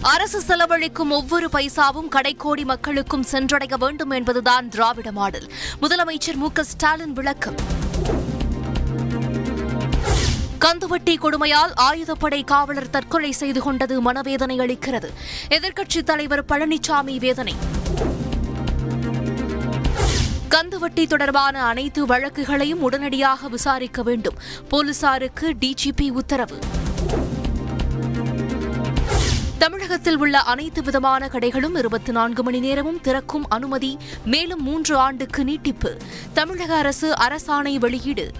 அரசு செலவழிக்கும் ஒவ்வொரு பைசாவும் கடைக்கோடி மக்களுக்கும் சென்றடைய வேண்டும் என்பதுதான் திராவிட மாடல். முதலமைச்சர் மு க ஸ்டாலின் விளக்கம். கந்துவட்டி கொடுமையால் ஆயுதப்படை காவலர் தற்கொலை செய்து கொண்டது மனவேதனை அளிக்கிறது. எதிர்க்கட்சித் தலைவர் பழனிசாமி வேதனை. கந்துவட்டி தொடர்பான அனைத்து வழக்குகளையும் உடனடியாக விசாரிக்க வேண்டும். போலீசாருக்கு டிஜிபி உத்தரவு. தமிழகத்தில் உள்ள அனைத்து விதமான கடைகளும் இருபத்தி நான்கு மணி நேரமும் திறக்கும் அனுமதி மேலும் மூன்று ஆண்டுக்கு நீட்டிப்பு. தமிழக அரசு அரசாணை வெளியீடு.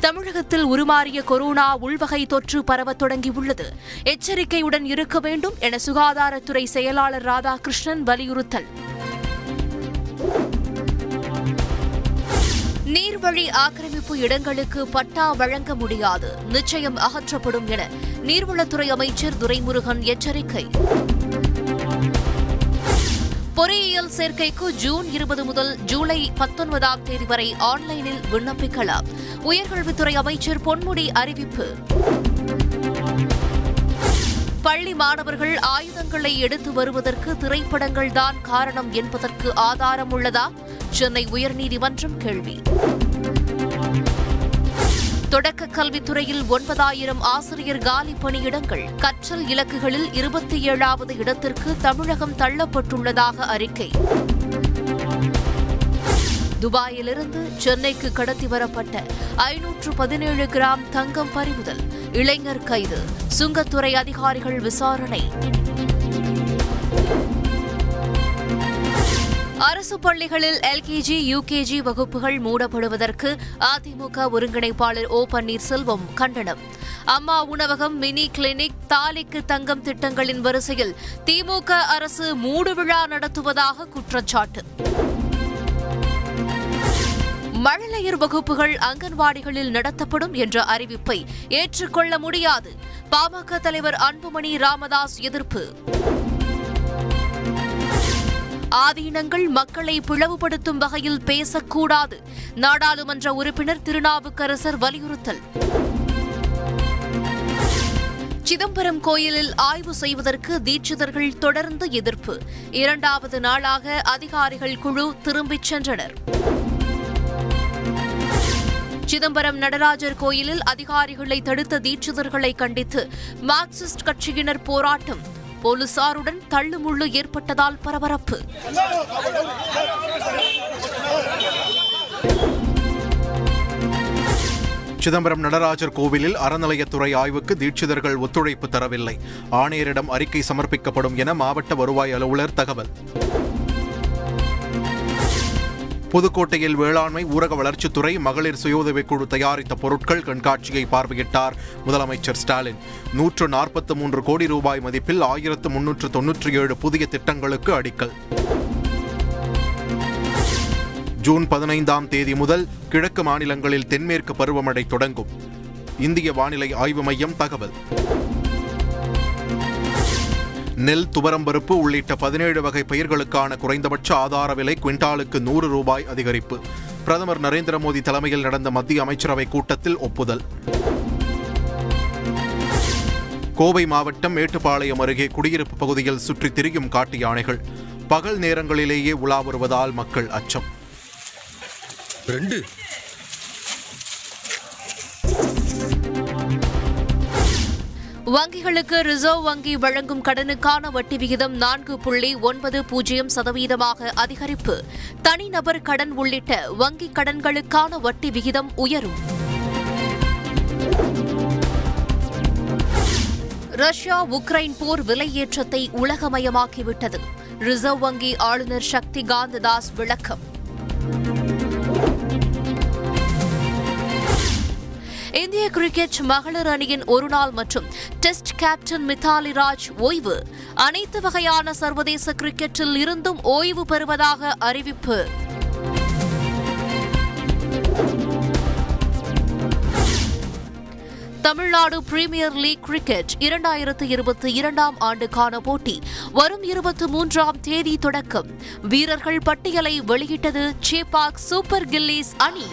தமிழகத்தில் உருமாறிய கொரோனா உள்வகை தொற்று பரவத் தொடங்கியுள்ளது. எச்சரிக்கையுடன் இருக்க வேண்டும் என சுகாதாரத்துறை செயலாளர் ராதாகிருஷ்ணன் வலியுறுத்தல். நீர்வழி ஆக்கிரமிப்பு இடங்களுக்கு பட்டா வழங்க முடியாது. நிச்சயம் அகற்றப்படும் என நீர்வளத்துறை அமைச்சர் துரைமுருகன் எச்சரிக்கை. பொறியியல் சேர்க்கைக்கு ஜூன் இருபது முதல் ஜூலை பத்தொன்பதாம் தேதி வரை ஆன்லைனில் விண்ணப்பிக்கலாம். உயர்கல்வித்துறை அமைச்சர் பொன்முடி அறிவிப்பு. பள்ளி மாணவர்கள் ஆயுதங்களை எடுத்து வருவதற்கு திரைப்படங்கள் தான் காரணம் என்பதற்கு ஆதாரம் உள்ளதா? சென்னை உயர்நீதிமன்றம் கேள்வி. தொடக்க கல்வித்துறையில் ஒன்பதாயிரம் ஆசிரியர் காலி பணியிடங்கள். கற்றல் இலக்குகளில் இருபத்தி ஏழாவது இடத்திற்கு தமிழகம் தள்ளப்பட்டுள்ளதாக அறிக்கை. துபாயிலிருந்து சென்னைக்கு கடத்தி வரப்பட்ட ஐநூற்று பதினேழு கிராம் தங்கம் பறிமுதல். இளைஞர் கைது. சுங்கத்துறை அதிகாரிகள் விசாரணை. அரசு பள்ளிகளில் எல்கேஜி யுகேஜி வகுப்புகள் மூடப்படுவதற்கு அதிமுக ஒருங்கிணைப்பாளர் ஓ பன்னீர்செல்வம் கண்டனம். அம்மா உணவகம் மினி கிளினிக் தாலிக்கு தங்கம் திட்டங்களின் வரிசையில் திமுக அரசு மூடு விழா நடத்துவதாக குற்றச்சாட்டு. மழலையர் வகுப்புகள் அங்கன்வாடிகளில் நடத்தப்படும் என்ற அறிவிப்பை ஏற்றுக்கொள்ள முடியாது. பாமக தலைவர் அன்புமணி ராமதாஸ் எதிர்ப்பு. ஆதீனங்கள் மக்களை பிளவுபடுத்தும் வகையில் பேசக்கூடாது. நாடாளுமன்ற உறுப்பினர் திருநாவுக்கரசர் வலியுறுத்தல். சிதம்பரம் கோயிலில் ஆய்வு செய்வதற்கு தீட்சிதர்கள் தொடர்ந்து எதிர்ப்பு. இரண்டாவது நாளாக அதிகாரிகள் குழு திரும்பிச் சென்றனர். சிதம்பரம் நடராஜர் கோயிலில் அதிகாரிகளை தடுத்த தீட்சிதர்களை கண்டித்து மார்க்சிஸ்ட் கட்சியினர் போராட்டம். போலீசாருடன் தள்ளுமுள்ளு ஏற்பட்டதால் பரபரப்பு. சிதம்பரம் நடராஜர் கோவிலில் அறநிலையத்துறை ஆய்வுக்கு தீட்சிதர்கள் ஒத்துழைப்பு தரவில்லை. ஆணையரிடம் அறிக்கை சமர்ப்பிக்கப்படும் என மாவட்ட வருவாய் அலுவலர் தகவல். புதுக்கோட்டையில் வேளாண்மை ஊரக வளர்ச்சித்துறை மகளிர் சுயோதவிக் குழு தயாரித்த பொருட்கள் கண்காட்சியை பார்வையிட்டார் முதலமைச்சர் ஸ்டாலின். நூற்று நாற்பத்தி மூன்று கோடி ரூபாய் மதிப்பில் ஆயிரத்து முன்னூற்று தொன்னூற்றி ஏழு புதிய திட்டங்களுக்கு அடிக்கல். ஜூன் பதினைந்தாம் தேதி முதல் கிழக்கு மாநிலங்களில் தென்மேற்கு பருவமழை தொடங்கும். இந்திய வானிலை ஆய்வு மையம் தகவல். நெல் துவரம்பருப்பு உள்ளிட்ட பதினேழு வகை பயிர்களுக்கான குறைந்தபட்ச ஆதார விலை குவிண்டாலுக்கு நூறு ரூபாய் அதிகரிப்பு. பிரதமர் நரேந்திர மோடி தலைமையில் நடந்த மத்திய அமைச்சரவை கூட்டத்தில் ஒப்புதல். கோவை மாவட்டம் மேட்டுப்பாளையம் அருகே குடியிருப்பு பகுதியில் சுற்றித் திரியும் காட்டு யானைகள். பகல் நேரங்களிலேயே உலா வருவதால் மக்கள் அச்சம். ரெண்டு. வங்கிகளுக்கு ரிசர்வ் வங்கி வழங்கும் கடனுக்கான வட்டி விகிதம் நான்கு புள்ளி ஒன்பது பூஜ்ஜியம் சதவீதமாக அதிகரிப்பு. தனிநபர் கடன் உள்ளிட்ட வங்கிக் கடன்களுக்கான வட்டி விகிதம் உயரும். ரஷ்யா உக்ரைன் போர் விலையேற்றத்தை உலகமயமாக்கிவிட்டது. ரிசர்வ் வங்கி ஆளுநர் சக்தி காந்த தாஸ் விளக்கம். இந்திய கிரிக்கெட் மகளிர் அணியின் ஒருநாள் மற்றும் டெஸ்ட் கேப்டன் மித்தாலி ராஜ் ஓய்வு. அனைத்து வகையான சர்வதேச கிரிக்கெட்டில் இருந்தும் ஓய்வு பெறுவதாக அறிவிப்பு. தமிழ்நாடு பிரீமியர் லீக் கிரிக்கெட் இரண்டாயிரத்து இருபத்தி இரண்டாம் ஆண்டுக்கான போட்டி வரும் இருபத்தி மூன்றாம் தேதி தொடக்கம். வீரர்கள் பட்டியலை வெளியிட்டது சேபாக் சூப்பர் கில்லிஸ் அணி.